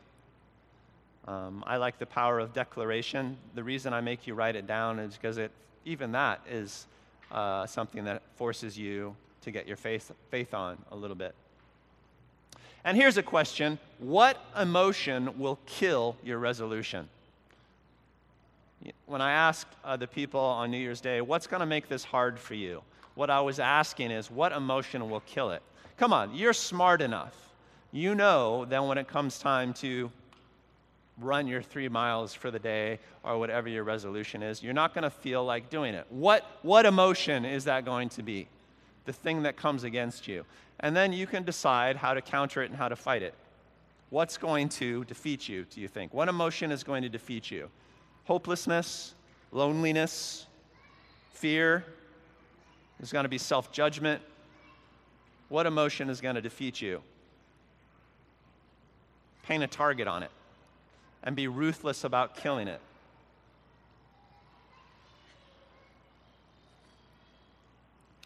Um, I like the power of declaration. The reason I make you write it down is because it, even that is uh, something that forces you to get your faith, faith on a little bit. And here's a question What emotion will kill your resolution? When I asked uh, the people on New Year's Day, what's going to make this hard for you? What I was asking is, what emotion will kill it? Come on, you're smart enough. You know that when it comes time to run your three miles for the day or whatever your resolution is, you're not going to feel like doing it. What, what emotion is that going to be? The thing that comes against you and then you can decide how to counter it and how to fight it. What's going to defeat you, do you think? What emotion is going to defeat you? Hopelessness, loneliness, fear, there's going to be self judgment. What emotion is going to defeat you? Paint a target on it and be ruthless about killing it.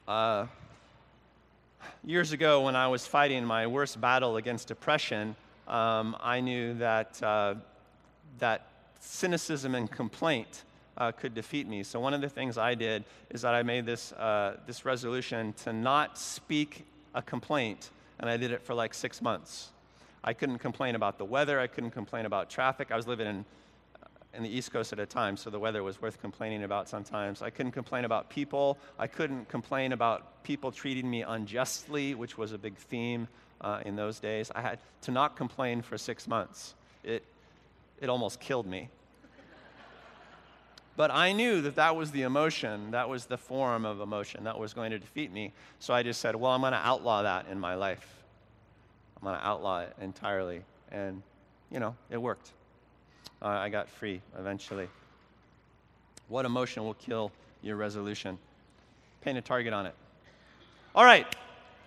Uh, years ago, when I was fighting my worst battle against depression, um, I knew that, uh, that cynicism and complaint uh, could defeat me. So, one of the things I did is that I made this, uh, this resolution to not speak a complaint, and I did it for like six months. I couldn't complain about the weather, I couldn't complain about traffic. I was living in in the East Coast at a time, so the weather was worth complaining about sometimes. I couldn't complain about people. I couldn't complain about people treating me unjustly, which was a big theme uh, in those days. I had to not complain for six months. It, it almost killed me. But I knew that that was the emotion, that was the form of emotion that was going to defeat me. So I just said, well, I'm going to outlaw that in my life. I'm going to outlaw it entirely. And, you know, it worked uh, I got free eventually. What emotion will kill your resolution? Paint a target on it. All right.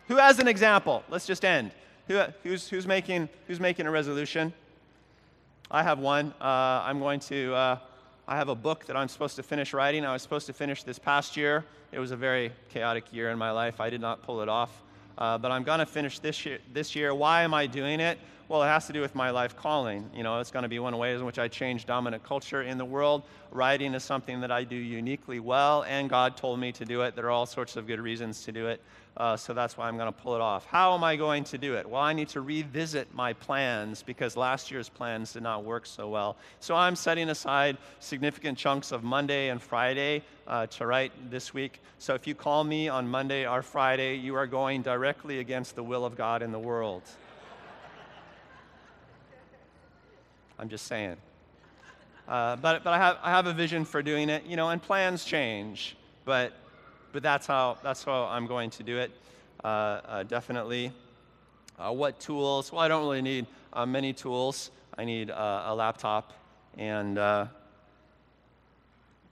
Who has an example? Let's just end. Who, who's, who's, making, who's making a resolution? I have one. Uh, I'm going to, uh, I have a book that I'm supposed to finish writing. I was supposed to finish this past year. It was a very chaotic year in my life. I did not pull it off. Uh, but I'm going to finish this year, this year. Why am I doing it? Well, it has to do with my life calling. You know, it's going to be one of the ways in which I change dominant culture in the world. Writing is something that I do uniquely well, and God told me to do it. There are all sorts of good reasons to do it. Uh, so that's why I'm going to pull it off. How am I going to do it? Well, I need to revisit my plans because last year's plans did not work so well. So I'm setting aside significant chunks of Monday and Friday uh, to write this week. So if you call me on Monday or Friday, you are going directly against the will of God in the world. I'm just saying. Uh, but but I, have, I have a vision for doing it, you know, and plans change. But, but that's, how, that's how I'm going to do it, uh, uh, definitely. Uh, what tools? Well, I don't really need uh, many tools. I need uh, a laptop and,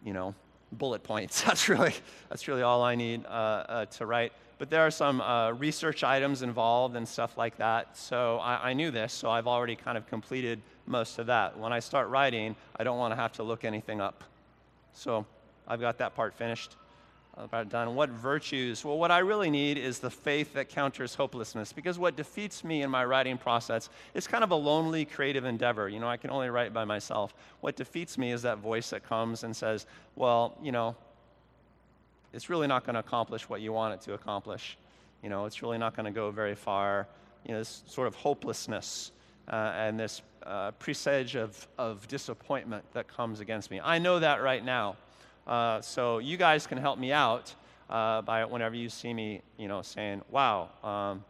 you know, bullet points. That's really, that's really all I need to write but there are some uh, research items involved and stuff like that. So I, I, knew this, so I've already kind of completed most of that. When I start writing, I don't want to have to look anything up. So I've got that part finished. About done. What virtues? Well, what I really need is the faith that counters hopelessness. Because what defeats me in my writing process is kind of a lonely creative endeavor. You know, I can only write by myself. What defeats me is that voice that comes and says, well, you know, it's really not going to accomplish what you want it to accomplish. You know, it's really not going to go very far. You know, this sort of hopelessness uh, and this uh, presage of, of disappointment that comes against me. I know that right now. Uh, so you guys can help me out uh, by whenever you see me, you know, saying, wow, um,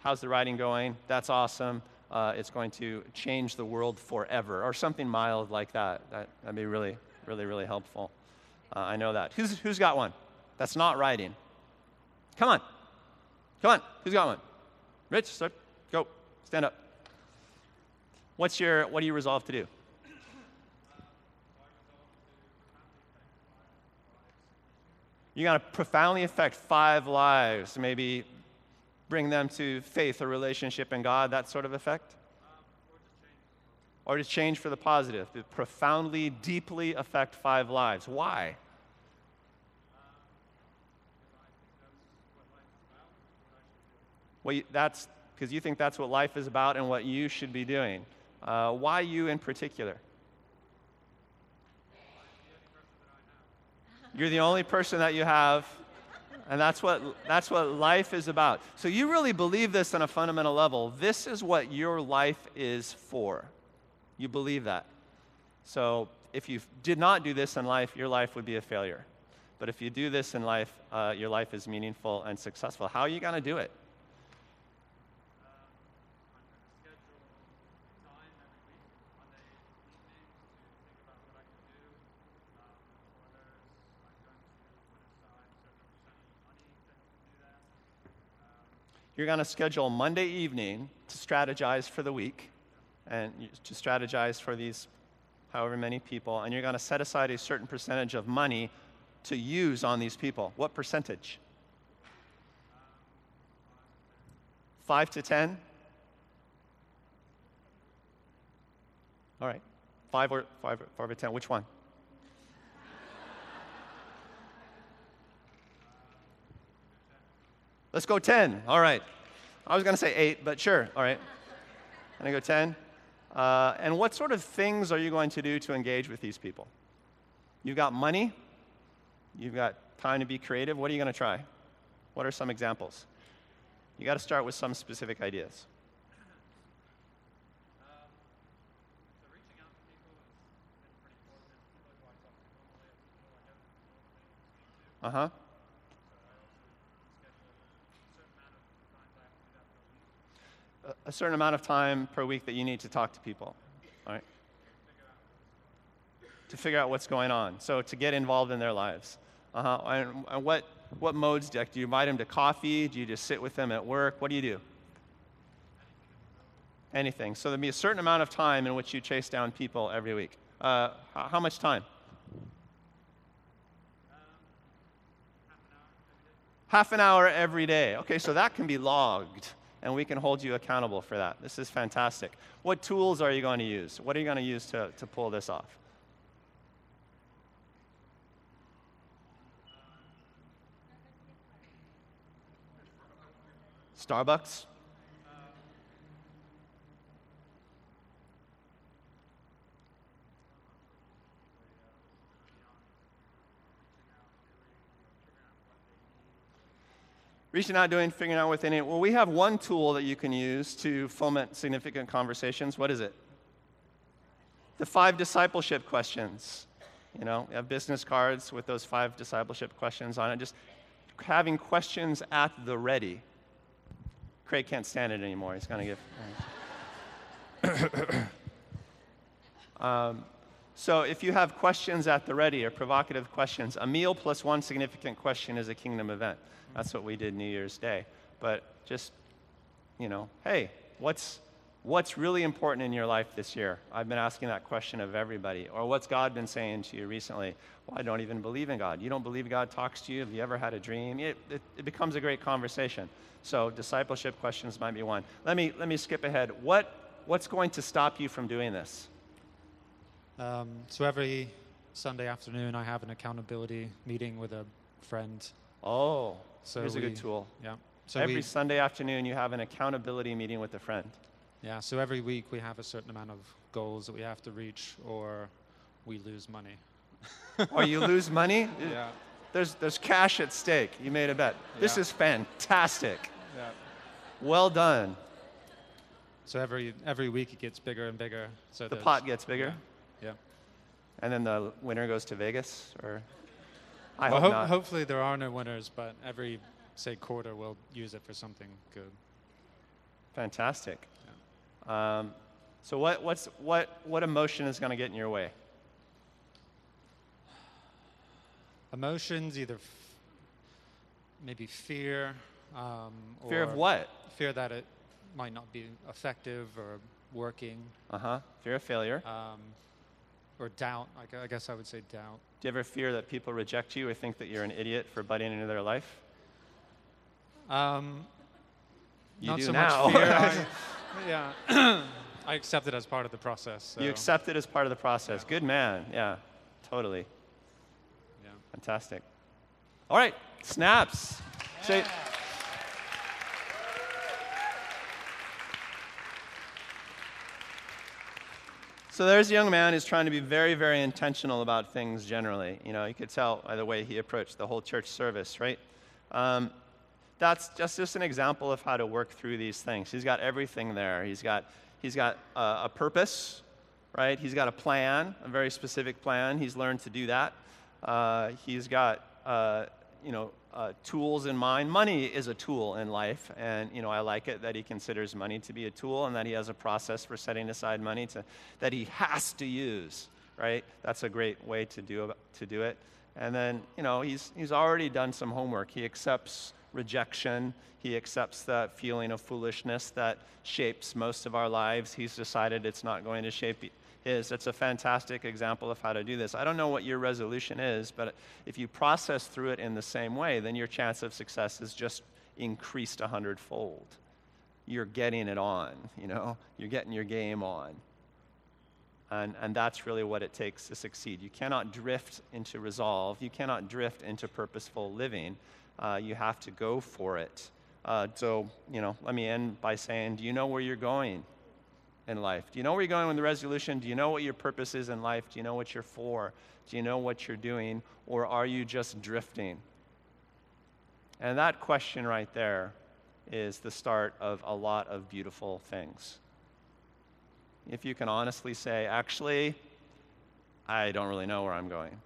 how's the writing going? That's awesome. Uh, it's going to change the world forever, or something mild like that. that that'd be really, really, really helpful. Uh, I know that. Who's, who's got one? That's not writing. Come on. Come on. Who's got one? Rich, start. Go. Stand up. What's your, what do you resolve to do? You're going to profoundly affect five lives, maybe bring them to faith or relationship in God, that sort of effect? or to change for the positive, to profoundly, deeply affect five lives. Why? Well, that's because you think that's what life is about and what you should be doing. Uh, why you in particular? You're the only person that you have, and that's what, that's what life is about. So you really believe this on a fundamental level. This is what your life is for. You believe that. So if you did not do this in life, your life would be a failure. But if you do this in life, uh, your life is meaningful and successful. How are you going to do it? You're going to schedule Monday evening to strategize for the week and to strategize for these however many people, and you're going to set aside a certain percentage of money to use on these people. What percentage? Five to ten? All right. Five or five, five or ten. Which one? Let's go 10. All right. I was going to say 8, but sure. All right. And I go 10. Uh, and what sort of things are you going to do to engage with these people? You've got money, you've got time to be creative. What are you going to try? What are some examples? You got to start with some specific ideas. Uh huh. A certain amount of time per week that you need to talk to people, right? To figure out what's going on. So to get involved in their lives. Uh huh. And, and what what modes do you, invite them to coffee? Do you just sit with them at work? What do you do? Anything. So there'll be a certain amount of time in which you chase down people every week. Uh, how much time? Half an hour every day. Okay, so that can be logged, and we can hold you accountable for that. This is fantastic. What tools are you going to use? What are you going to use to, to pull this off? Starbucks? Reaching out, doing, figuring out within it. Well, we have one tool that you can use to foment significant conversations. What is it? The five discipleship questions. You know, you have business cards with those five discipleship questions on it. Just having questions at the ready. Craig can't stand it anymore. He's going to give. um, so if you have questions at the ready or provocative questions, a meal plus one significant question is a kingdom event. That's what we did New Year's Day. But just, you know, hey, what's what's really important in your life this year? I've been asking that question of everybody. Or what's God been saying to you recently? Well, I don't even believe in God. You don't believe God talks to you? Have you ever had a dream? It, it, it becomes a great conversation. So discipleship questions might be one. Let me, let me skip ahead. What, what's going to stop you from doing this? Um, so every Sunday afternoon, I have an accountability meeting with a friend. Oh, so here's we, a good tool. Yeah. So every we, Sunday afternoon, you have an accountability meeting with a friend. Yeah. So every week, we have a certain amount of goals that we have to reach, or we lose money. or you lose money? Yeah. There's, there's cash at stake. You made a bet. Yeah. This is fantastic. Yeah. Well done. So every, every week it gets bigger and bigger. So the pot gets bigger? Yeah. And then the winner goes to Vegas? Or I well, hope ho- hopefully there are no winners, but every, say, quarter we'll use it for something good. Fantastic. Yeah. Um, so what, what's, what, what emotion is going to get in your way? emotions, either f- maybe fear. Um, fear of what? Fear that it might not be effective or working. Uh huh. Fear of failure. Um, or doubt. I guess I would say doubt. Do you ever fear that people reject you or think that you're an idiot for butting into their life? Um, you not do so now. much fear. I, yeah. I accept it as part of the process. So. You accept it as part of the process. Yeah. Good man. Yeah, totally. Yeah. Fantastic. All right, snaps. Yeah. So there's a young man who's trying to be very, very intentional about things generally. You know, you could tell by the way he approached the whole church service, right? Um, that's just, just an example of how to work through these things. He's got everything there. He's got, he's got a, a purpose, right? He's got a plan, a very specific plan. He's learned to do that. Uh, he's got uh, you know, uh, tools in mind. Money is a tool in life, and you know I like it that he considers money to be a tool, and that he has a process for setting aside money to, that he has to use. Right? That's a great way to do to do it. And then you know he's he's already done some homework. He accepts rejection. He accepts that feeling of foolishness that shapes most of our lives. He's decided it's not going to shape is. It's a fantastic example of how to do this. I don't know what your resolution is, but if you process through it in the same way, then your chance of success is just increased a hundredfold. You're getting it on, you know, you're getting your game on. And, and that's really what it takes to succeed. You cannot drift into resolve, you cannot drift into purposeful living. Uh, you have to go for it Uh, so, you know, let me end by saying, do you know where you're going in life? Do you know where you're going with the resolution? Do you know what your purpose is in life? Do you know what you're for? Do you know what you're doing? Or are you just drifting? And that question right there is the start of a lot of beautiful things. If you can honestly say, actually, I don't really know where I'm going,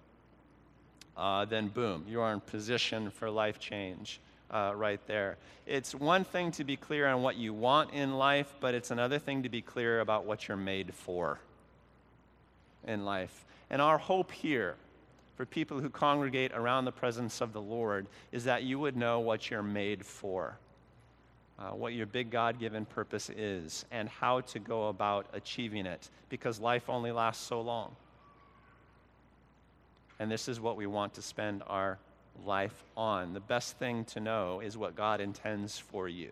uh, then boom, you are in position for life change. Uh, right there. It's one thing to be clear on what you want in life, but it's another thing to be clear about what you're made for in life. And our hope here for people who congregate around the presence of the Lord is that you would know what you're made for, uh, what your big God given purpose is, and how to go about achieving it, because life only lasts so long. And this is what we want to spend our life on. The best thing to know is what God intends for you.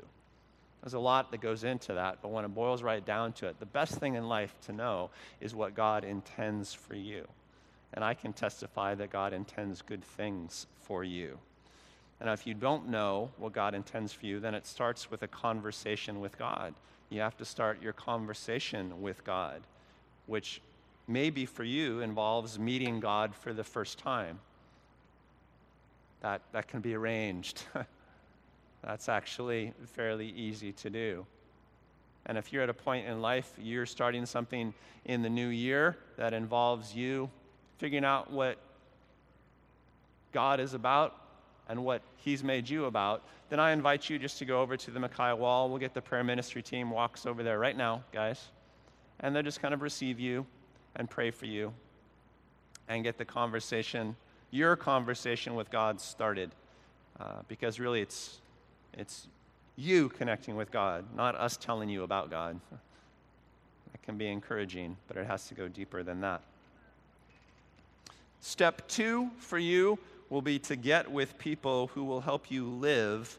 There's a lot that goes into that, but when it boils right down to it, the best thing in life to know is what God intends for you. And I can testify that God intends good things for you. And if you don't know what God intends for you, then it starts with a conversation with God. You have to start your conversation with God, which maybe for you involves meeting God for the first time. That, that can be arranged. That's actually fairly easy to do. And if you're at a point in life, you're starting something in the new year that involves you figuring out what God is about and what He's made you about, then I invite you just to go over to the Micaiah wall. We'll get the prayer ministry team walks over there right now, guys. And they'll just kind of receive you and pray for you and get the conversation, your conversation with God started. Uh, because really, it's, it's you connecting with God, not us telling you about God. That can be encouraging, but it has to go deeper than that. Step two for you will be to get with people who will help you live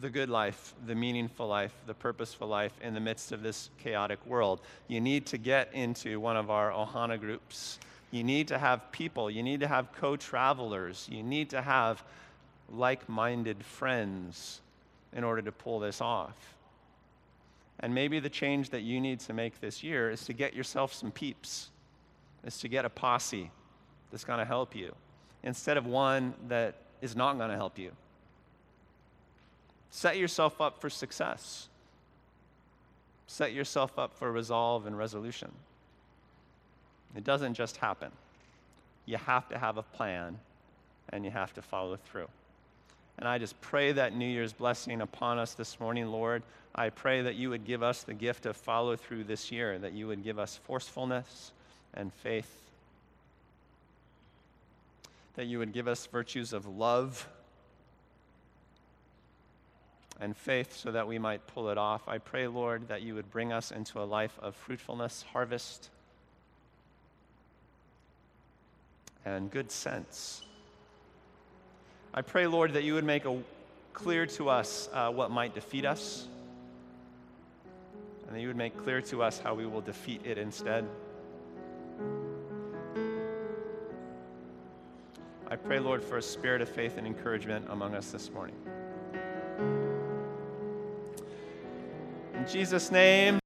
the good life, the meaningful life, the purposeful life in the midst of this chaotic world. You need to get into one of our Ohana groups. You need to have people. You need to have co travelers. You need to have like minded friends in order to pull this off. And maybe the change that you need to make this year is to get yourself some peeps, is to get a posse that's going to help you instead of one that is not going to help you. Set yourself up for success. Set yourself up for resolve and resolution. It doesn't just happen. You have to have a plan and you have to follow through. And I just pray that New Year's blessing upon us this morning, Lord. I pray that you would give us the gift of follow through this year, that you would give us forcefulness and faith, that you would give us virtues of love and faith so that we might pull it off. I pray, Lord, that you would bring us into a life of fruitfulness, harvest, and good sense. I pray, Lord, that you would make a, clear to us uh, what might defeat us, and that you would make clear to us how we will defeat it instead. I pray, Lord, for a spirit of faith and encouragement among us this morning. In Jesus' name.